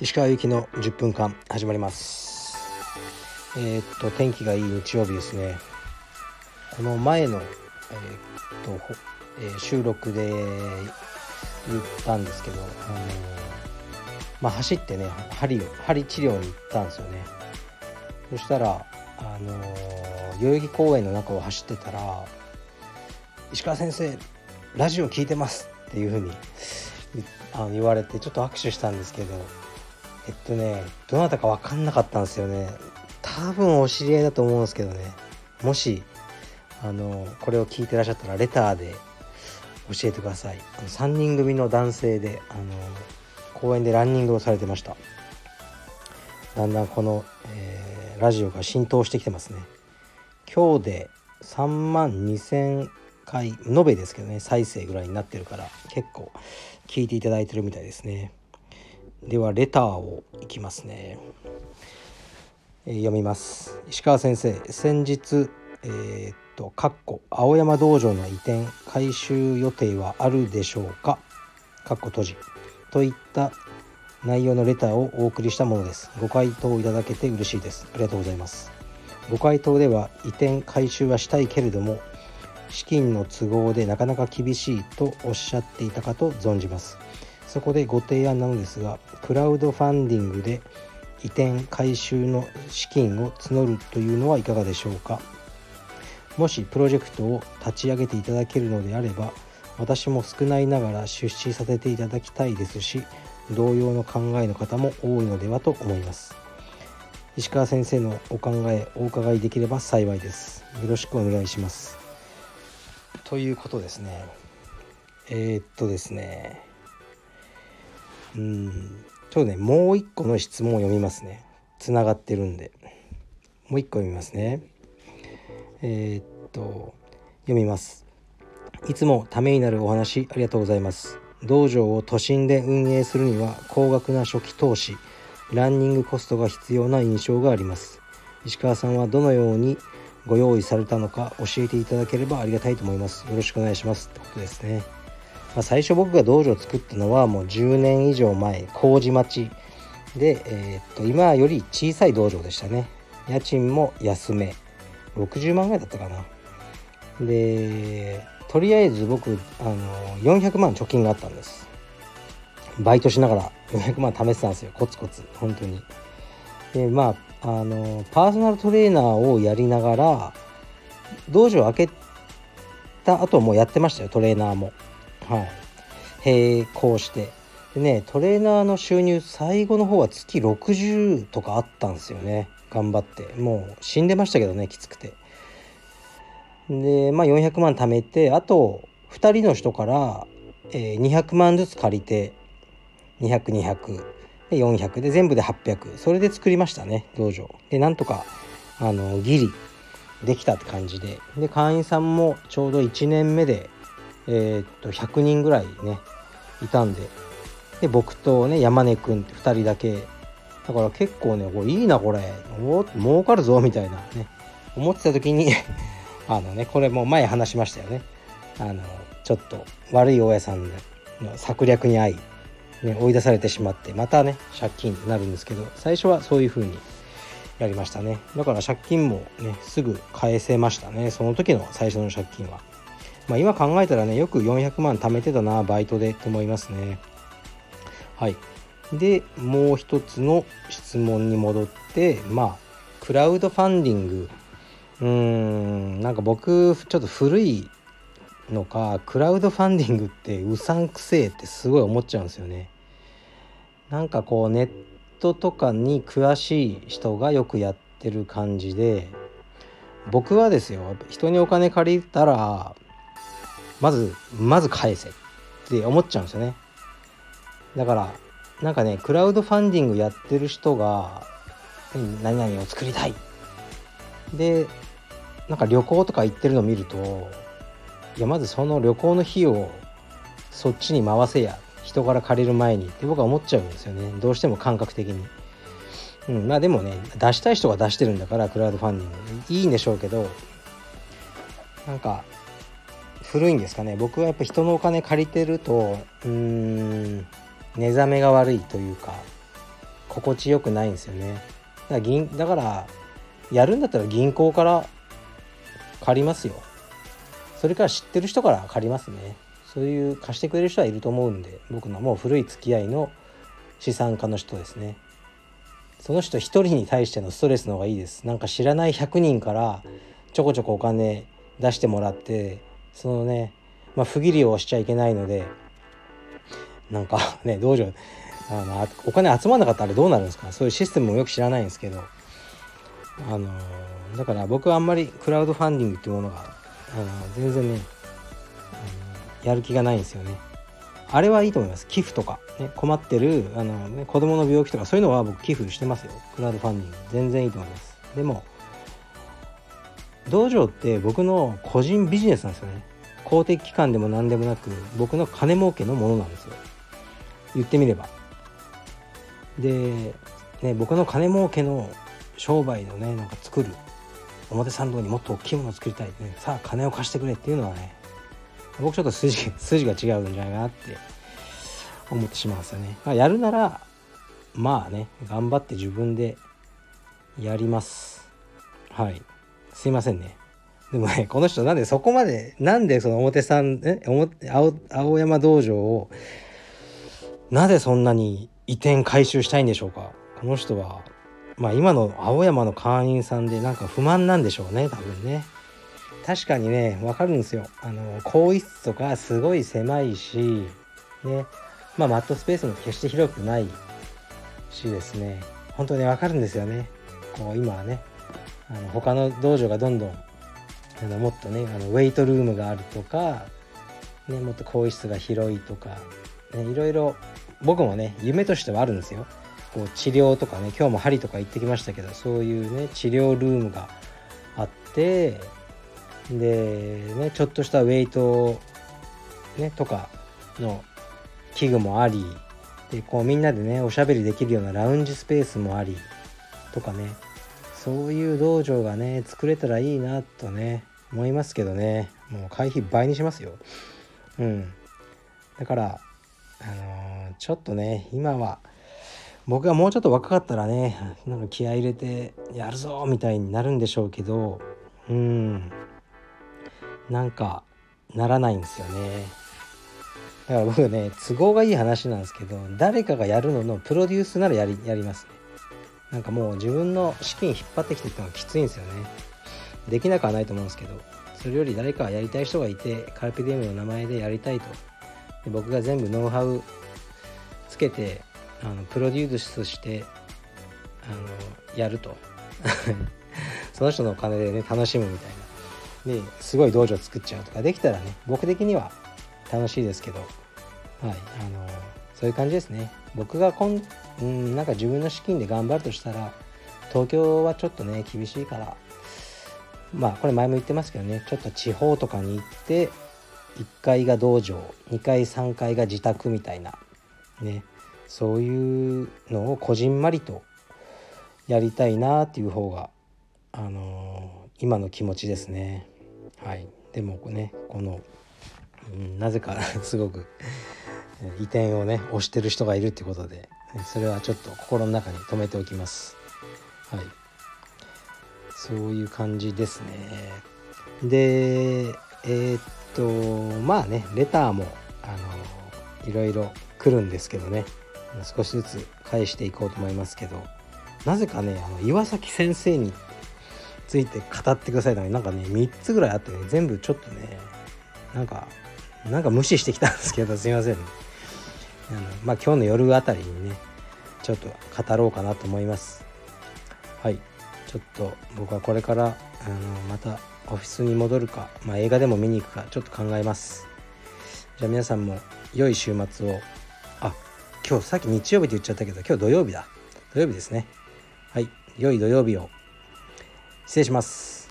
石川由紀の10分間始まります。えー、っと天気がいい日曜日ですね。この前の、えー、っとえー、収録で言ったんですけど、あのー、まあ、走ってね針を針治療に行ったんですよね。そしたら、あのー、代々木公園の中を走ってたら「石川先生ラジオ聞いてます」っていうふうにあの言われてちょっと握手したんですけどえっとねどなたか分かんなかったんですよね。多分お知り合いだと思うんですけどね。もしあのこれを聞いてらっしゃったらレターで教えてください。あの3人組の男性であの公園でランニングをされてました。だんだんこの、えー、ラジオが浸透してきてますね。今日で3万2000回延べですけどね再生ぐらいになってるから結構聞いていただいてるみたいですね。ではレターをいきますね、えー、読みます。石川先生先日えー、と、かっこ青山道場の移転改修予定はあるでしょうか？かっこ閉じ。といった内容のレターをお送りしたものです。ご回答いただけて嬉しいです。ありがとうございます。ご回答では移転改修はしたいけれども資金の都合でなかなか厳しいとおっしゃっていたかと存じます。そこでご提案なのですがクラウドファンディングで移転改修の資金を募るというのはいかがでしょうか。もしプロジェクトを立ち上げていただけるのであれば私も少ないながら出資させていただきたいですし同様の考えの方も多いのではと思います。石川先生のお考えお伺いできれば幸いです。よろしくお願いします。ということですね。えー、っとですね。うん。ちょっとね。もう一個の質問を読みますね。つながってるんで。もう一個読みますね。えー、っと読みます。いつもためになるお話ありがとうございます。道場を都心で運営するには高額な初期投資ランニングコストが必要な印象があります。石川さんはどのようにご用意されたのか教えていただければありがたいと思います。よろしくお願いします。ってことですね、まあ、最初僕が道場を作ったのはもう10年以上前麹町で、えー、っと今より小さい道場でしたね。家賃も安め。60万ぐらいだったかな。でとりあえず僕あの400万貯金があったんです。バイトしながら400万貯めてたんですよ。コツコツ。本当に。でまああのパーソナルトレーナーをやりながら道場を開けた後もやってましたよトレーナーも。はい。並行して。でねトレーナーの収入最後の方は月60とかあったんですよね。頑張って。もう死んでましたけどねきつくて。でまあ400万貯めてあと2人の人から、えー、200万ずつ借りて200200で400で全部で800それで作りましたね道場でなんとかあのギリできたって感じでで会員さんもちょうど1年目でえー、っと100人ぐらいねいたんでで僕とね山根君2人だけだから結構ね、これいいな、これ。お儲かるぞ、みたいなね。思ってた時に あのね、これも前話しましたよね。あの、ちょっと悪い大家さんの策略に遭い、ね、追い出されてしまって、またね、借金になるんですけど、最初はそういう風にやりましたね。だから借金もね、すぐ返せましたね。その時の最初の借金は。まあ今考えたらね、よく400万貯めてたな、バイトでって思いますね。はい。でもう一つの質問に戻ってまあクラウドファンディングうーんなんか僕ちょっと古いのかクラウドファンディングってうさんくせえってすごい思っちゃうんですよね。なんかこうネットとかに詳しい人がよくやってる感じで僕はですよ人にお金借りたらまずまず返せって思っちゃうんですよね。だからなんかねクラウドファンディングやってる人が何々を作りたいでなんか旅行とか行ってるの見るといやまずその旅行の費用をそっちに回せや人から借りる前にって僕は思っちゃうんですよね。どうしても感覚的に。うん、まあでもね出したい人が出してるんだからクラウドファンディング。いいんでしょうけどなんか古いんですかね。僕はやっぱ人のお金借りてるとうーん寝覚めが悪いというか心地よくないんですよね。だから銀だからやるんだったら銀行から借りますよ。それから知ってる人から借りますね。そういう貸してくれる人はいると思うんで僕のもう古い付き合いの資産家の人ですね。その人一人に対してのストレスの方がいいです。なんか知らない100人からちょこちょこお金出してもらってそのね、まあ、不義理をしちゃいけないのでなんかね道場あのお金集まんなかったらどうなるんですか？そういうシステムもよく知らないんですけどあのだから僕はあんまりクラウドファンディングっていうものがあの全然ね、うん、やる気がないんですよね。あれはいいと思います。寄付とか、ね、困ってるあの、ね、子供の病気とかそういうのは僕寄付してますよ。クラウドファンディング。全然いいと思います。でも道場って僕の個人ビジネスなんですよね。公的機関でも何でもなく僕の金儲けのものなんですよ。言ってみれば。で、ね、僕の金儲けの商売のねなんか作る。表参道にもっと大きいものを作りたい、ね、さあ金を貸してくれっていうのはね僕ちょっと筋 筋が違うんじゃないかなって思ってしまうんですよね、まあ、やるならまあね頑張って自分でやります。はい。すいませんね。でもねこの人なんでそこまでなんでその表参え青青山道場をなぜそんなに移転回収したいんでしょうか。この人はまあ今の青山の会員さんでなんか不満なんでしょうね多分ね。確かにねわかるんですよ。あの更衣室とかすごい狭いしね。まあマットスペースも決して広くないしですね。本当にわかるんですよね。こう今はね。あの他の道場がどんどんあのもっとねあのウェイトルームがあるとか、ね、もっと更衣室が広いとか、ね、いろいろ僕もね夢としてはあるんですよ。こう治療とかね今日も針とか行ってきましたけどそういうね治療ルームがあってでねちょっとしたウェイト、ね、とかの器具もありでこうみんなでねおしゃべりできるようなラウンジスペースもありとかねそういう道場がね作れたらいいなとね思いますけどねもう会費倍にしますよ。うん。だからあのー、ちょっとね今は僕がもうちょっと若かったらねなんか気合入れてやるぞみたいになるんでしょうけどうん。なんかならないんですよね。だから僕ね都合がいい話なんですけど誰かがやるののプロデュースならやりやりますね。なんかもう自分の資金引っ張ってきてってのがきついんですよね。できなくはないと思うんですけどそれより誰かやりたい人がいてカルピディウムの名前でやりたいと。僕が全部ノウハウつけてあのプロデュースしてあのやると。その人のお金でね楽しむみたいな。ですごい道場作っちゃうとかできたらね僕的には楽しいですけど。はいあのそういう感じですね。僕がこん、ん、なんか自分の資金で頑張るとしたら東京はちょっとね厳しいから。まあこれ前も言ってますけどねちょっと地方とかに行って1階が道場2階3階が自宅みたいなね。そういうのをこじんまりとやりたいなっていう方があのー、今の気持ちですね。はい。でもねこの、うん、なぜか すごく移転をね推してる人がいるってことでそれはちょっと心の中に留めておきます。はい。そういう感じですね。でえー、っとまあねレターもあのいろいろ来るんですけどね。少しずつ返していこうと思いますけどなぜかねあの岩崎先生について語ってくださいとかなんかね3つぐらいあってね全部ちょっとねなんかなんか無視してきたんですけどすいません。ねあのまあ今日の夜あたりにねちょっと語ろうかなと思います。はい。ちょっと僕はこれからあのまたオフィスに戻るか、まあ、映画でも見に行くかちょっと考えます。じゃあ皆さんも良い週末を。今日さっき日曜日って言っちゃったけど今日土曜日だ。土曜日ですね。はい。良い土曜日を。失礼します。